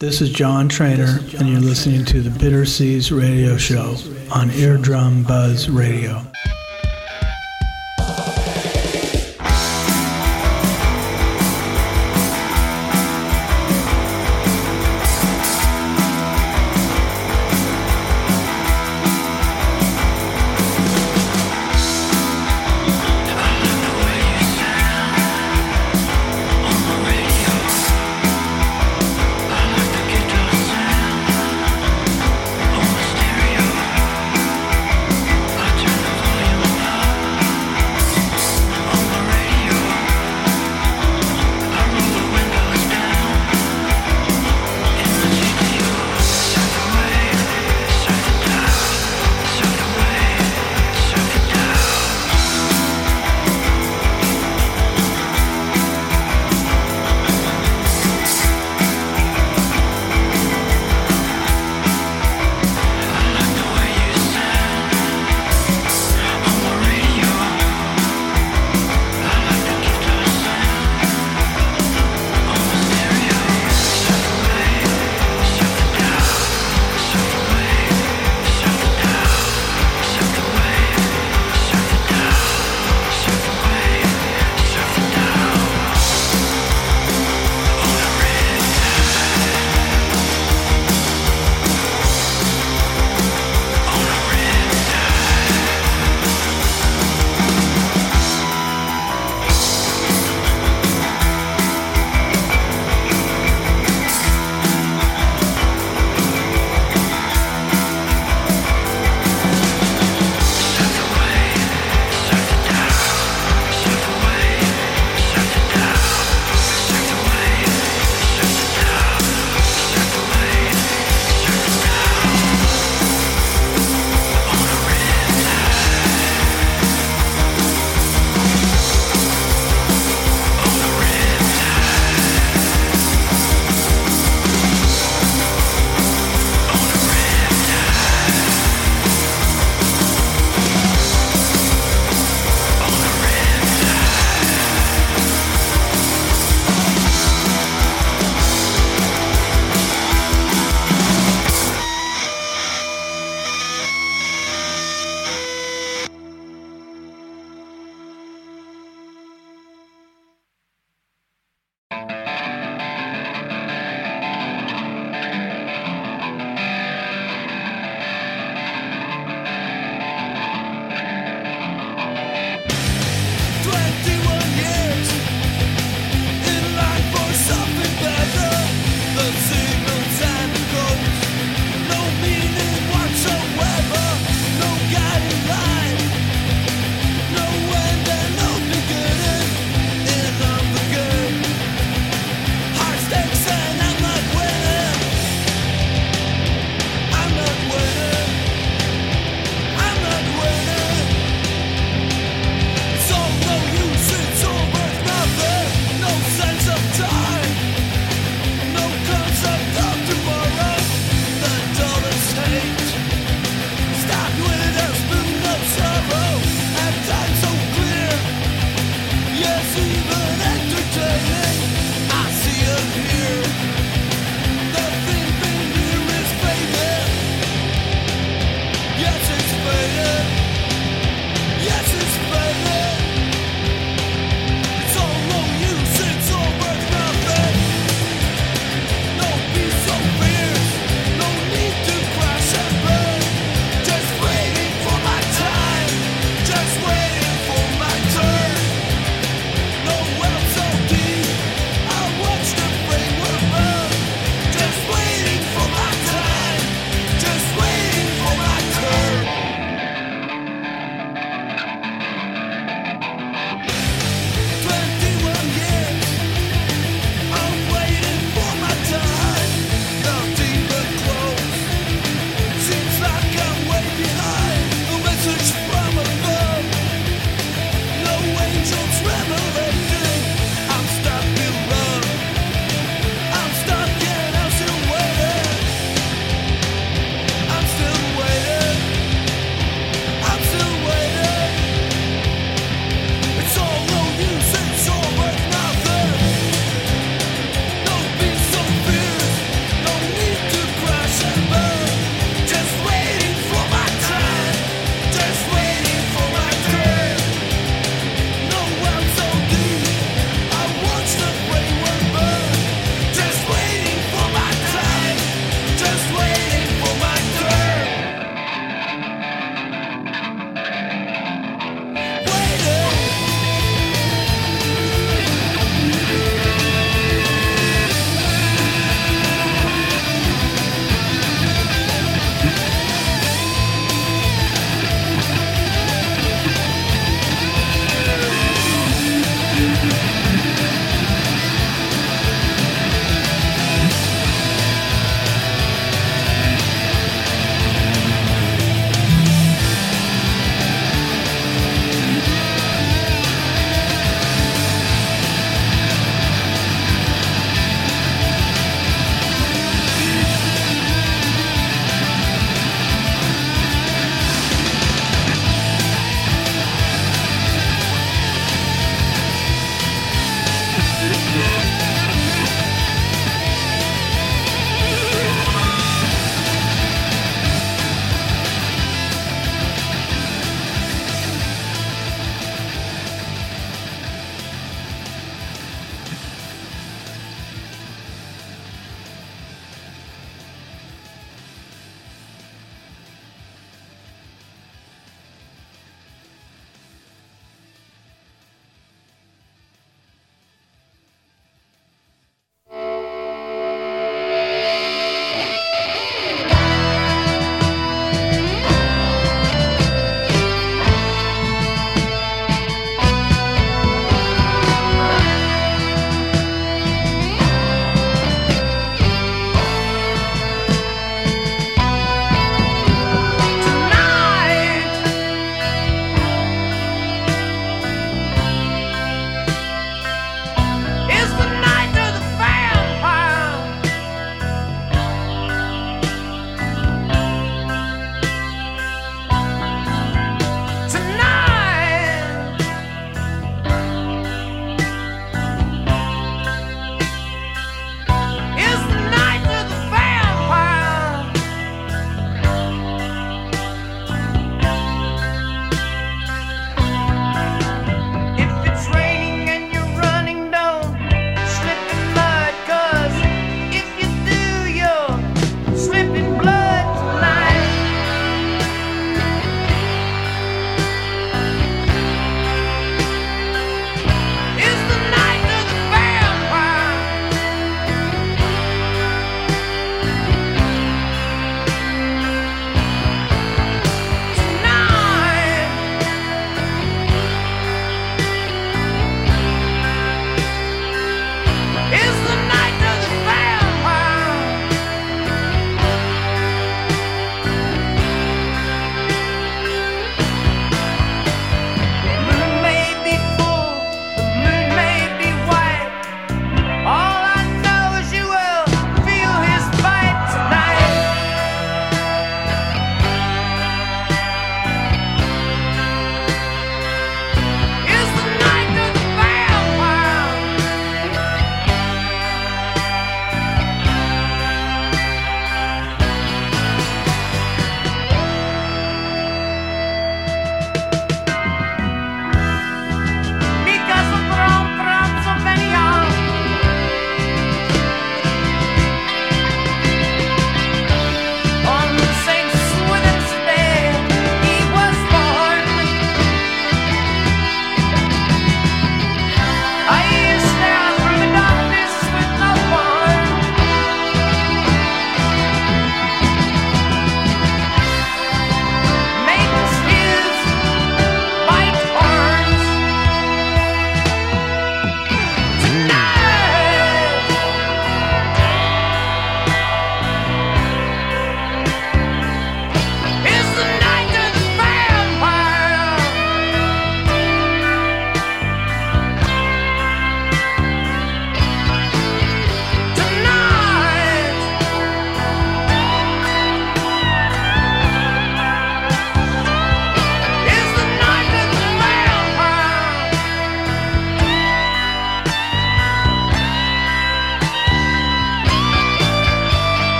This is John Treanor, and you're listening to the Bitter Seas Radio Show on Eardrum Buzz Radio.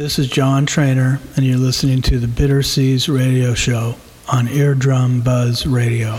This is John Treanor, and you're listening to the Bitter Seas Radio Show on Eardrum Buzz Radio.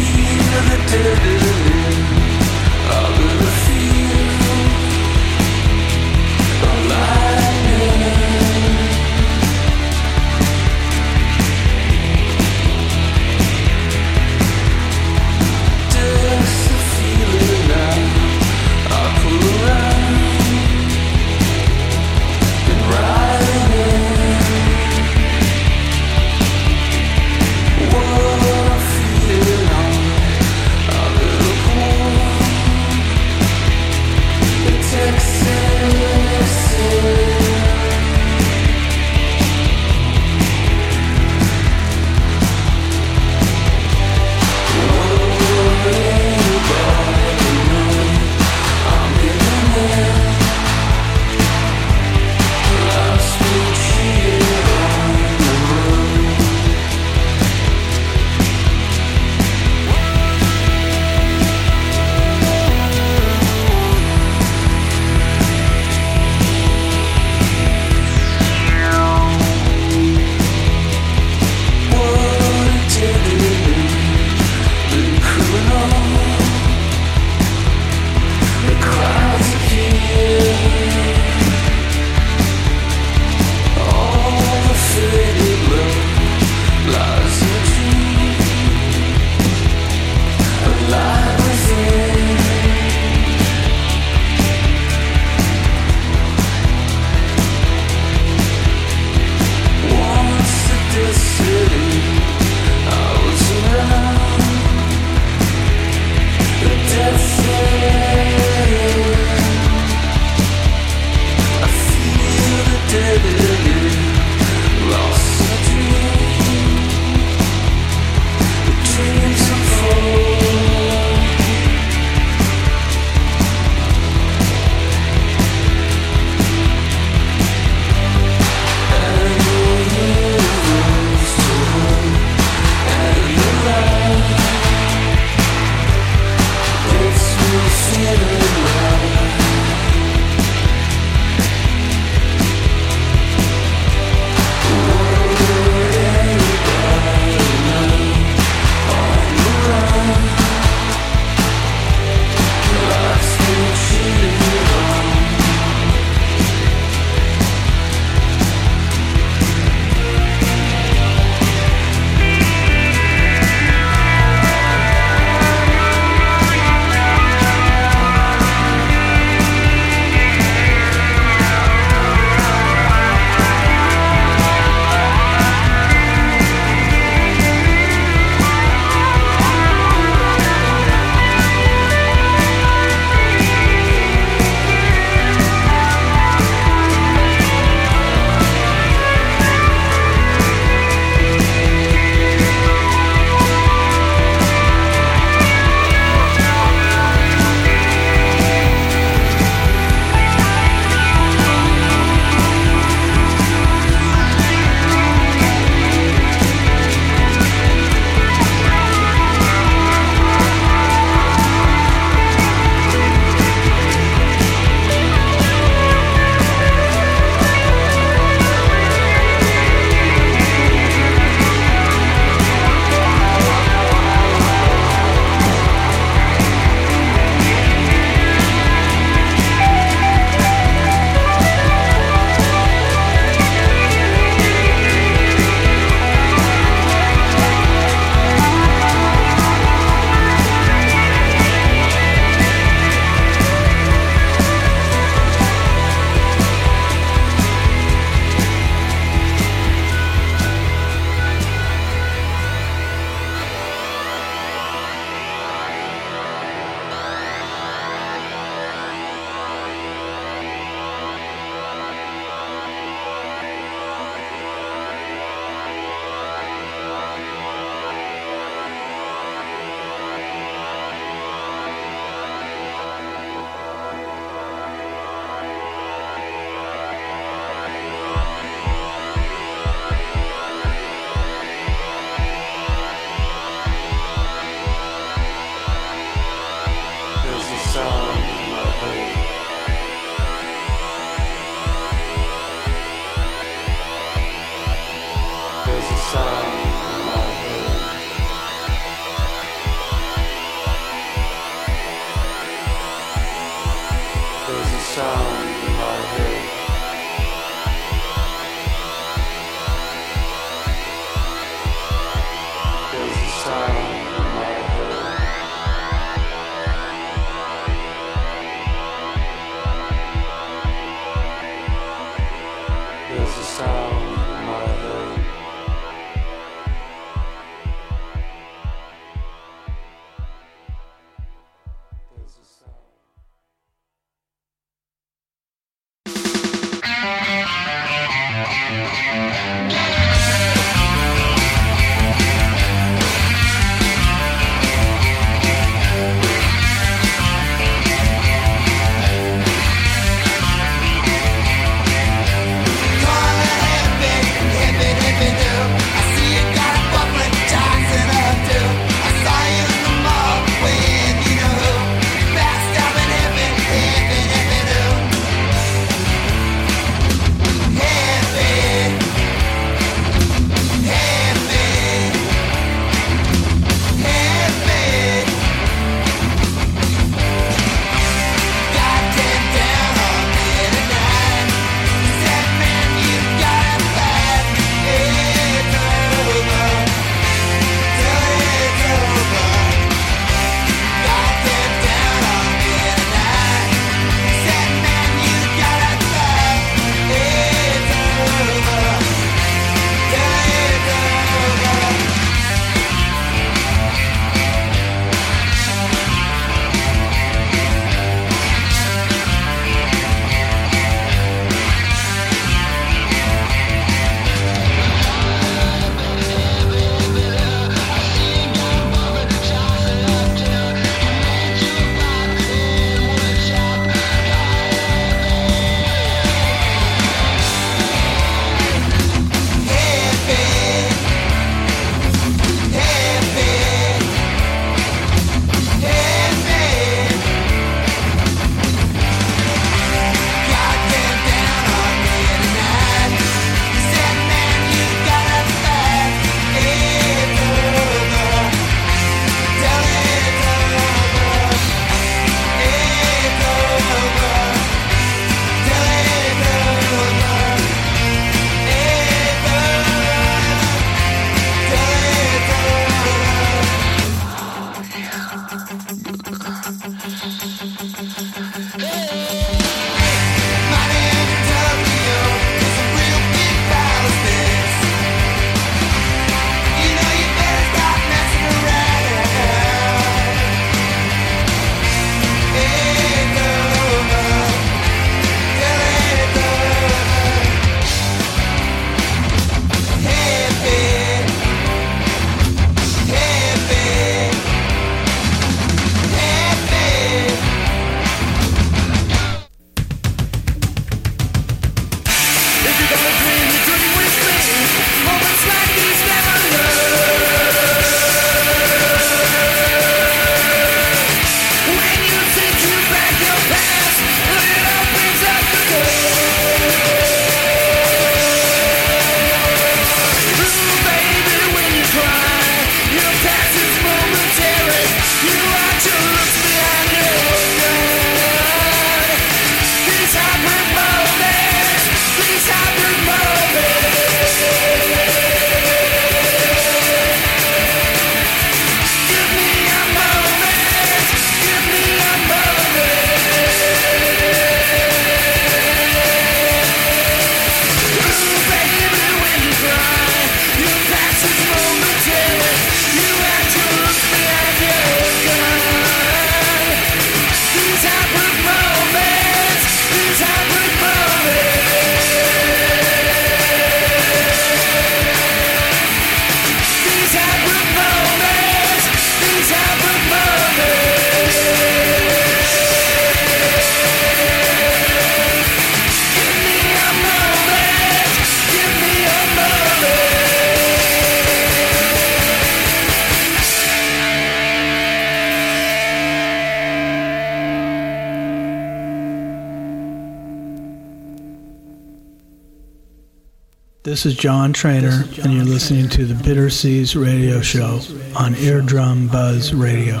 This is John Treanor, and you're listening to the Bitter Seas Radio Show on Eardrum Buzz Radio.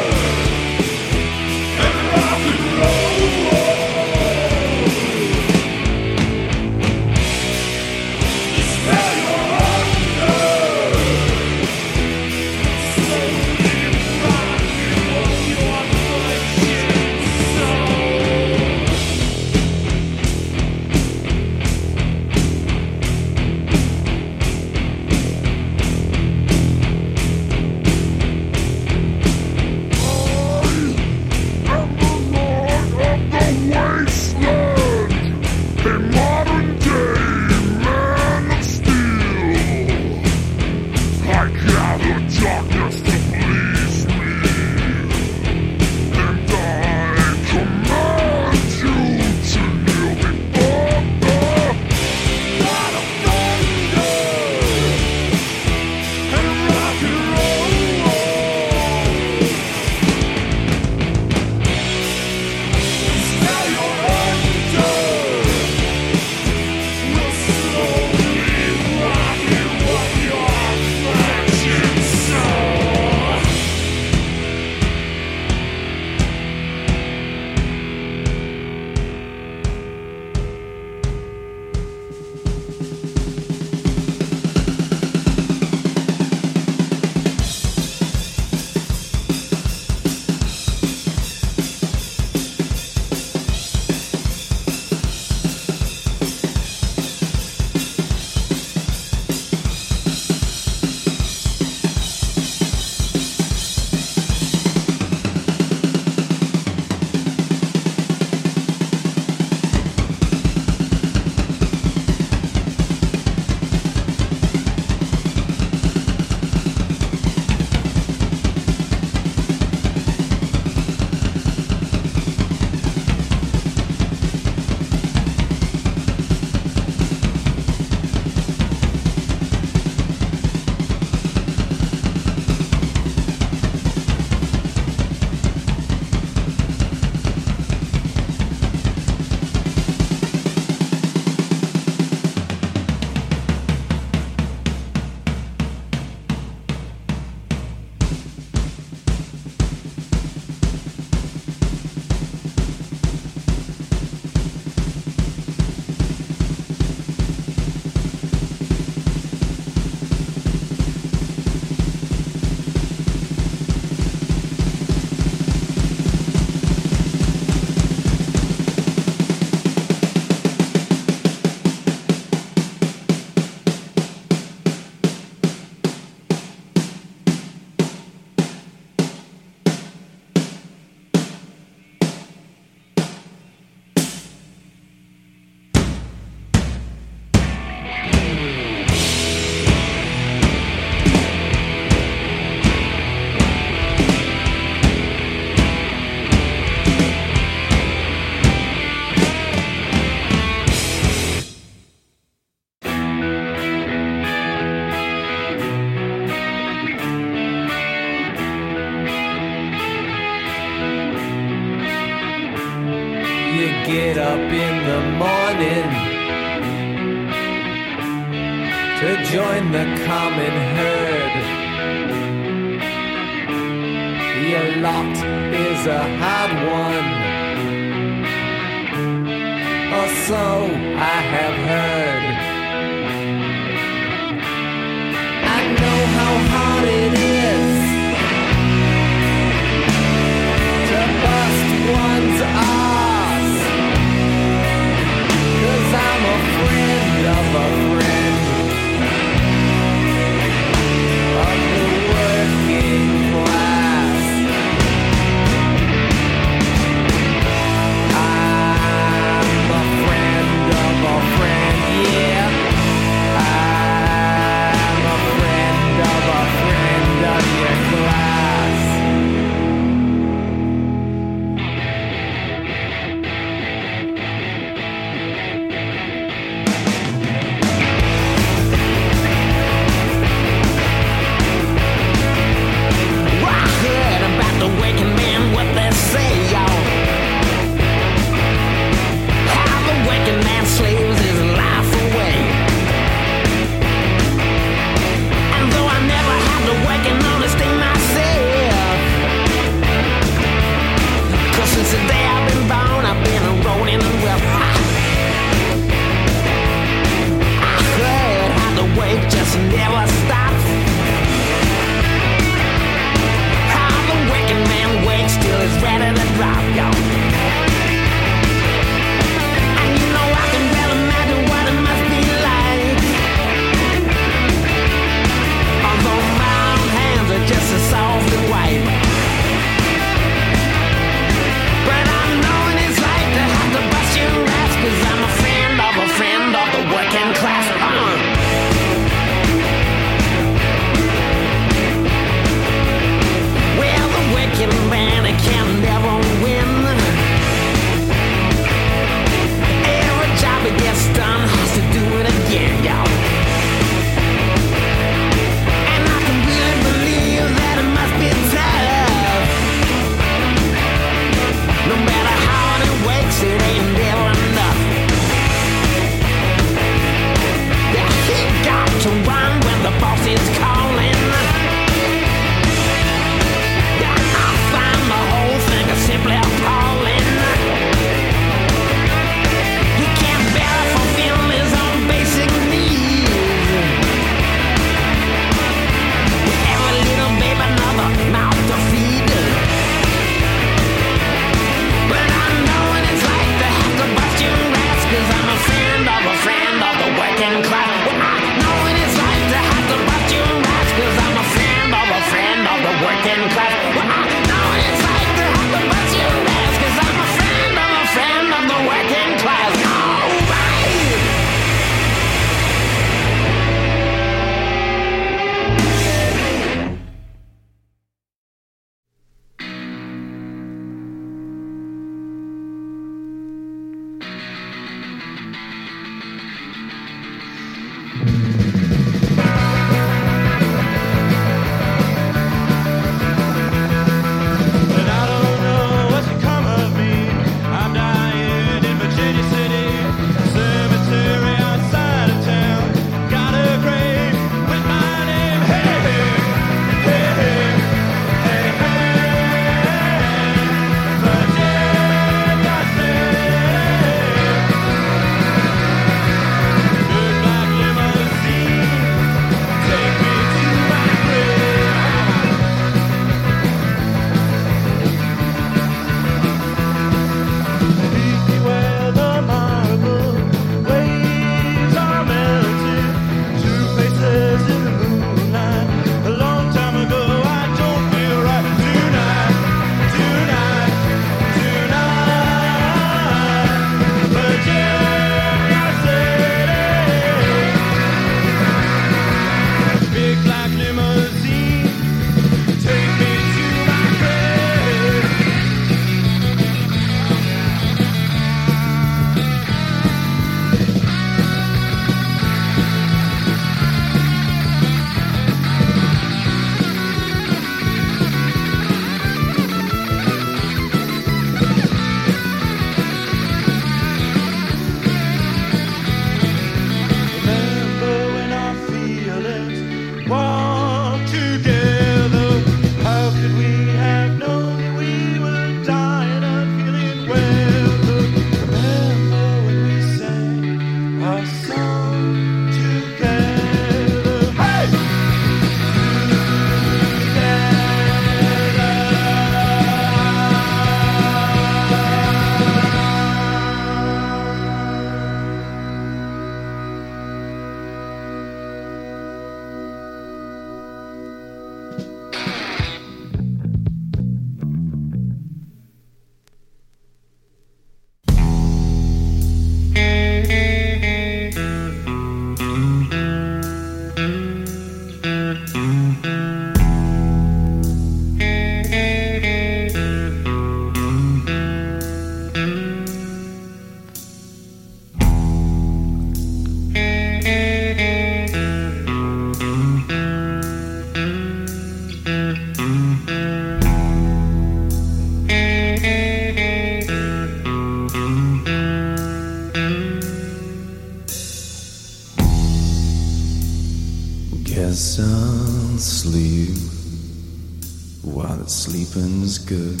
Sleeping's good.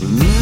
Remember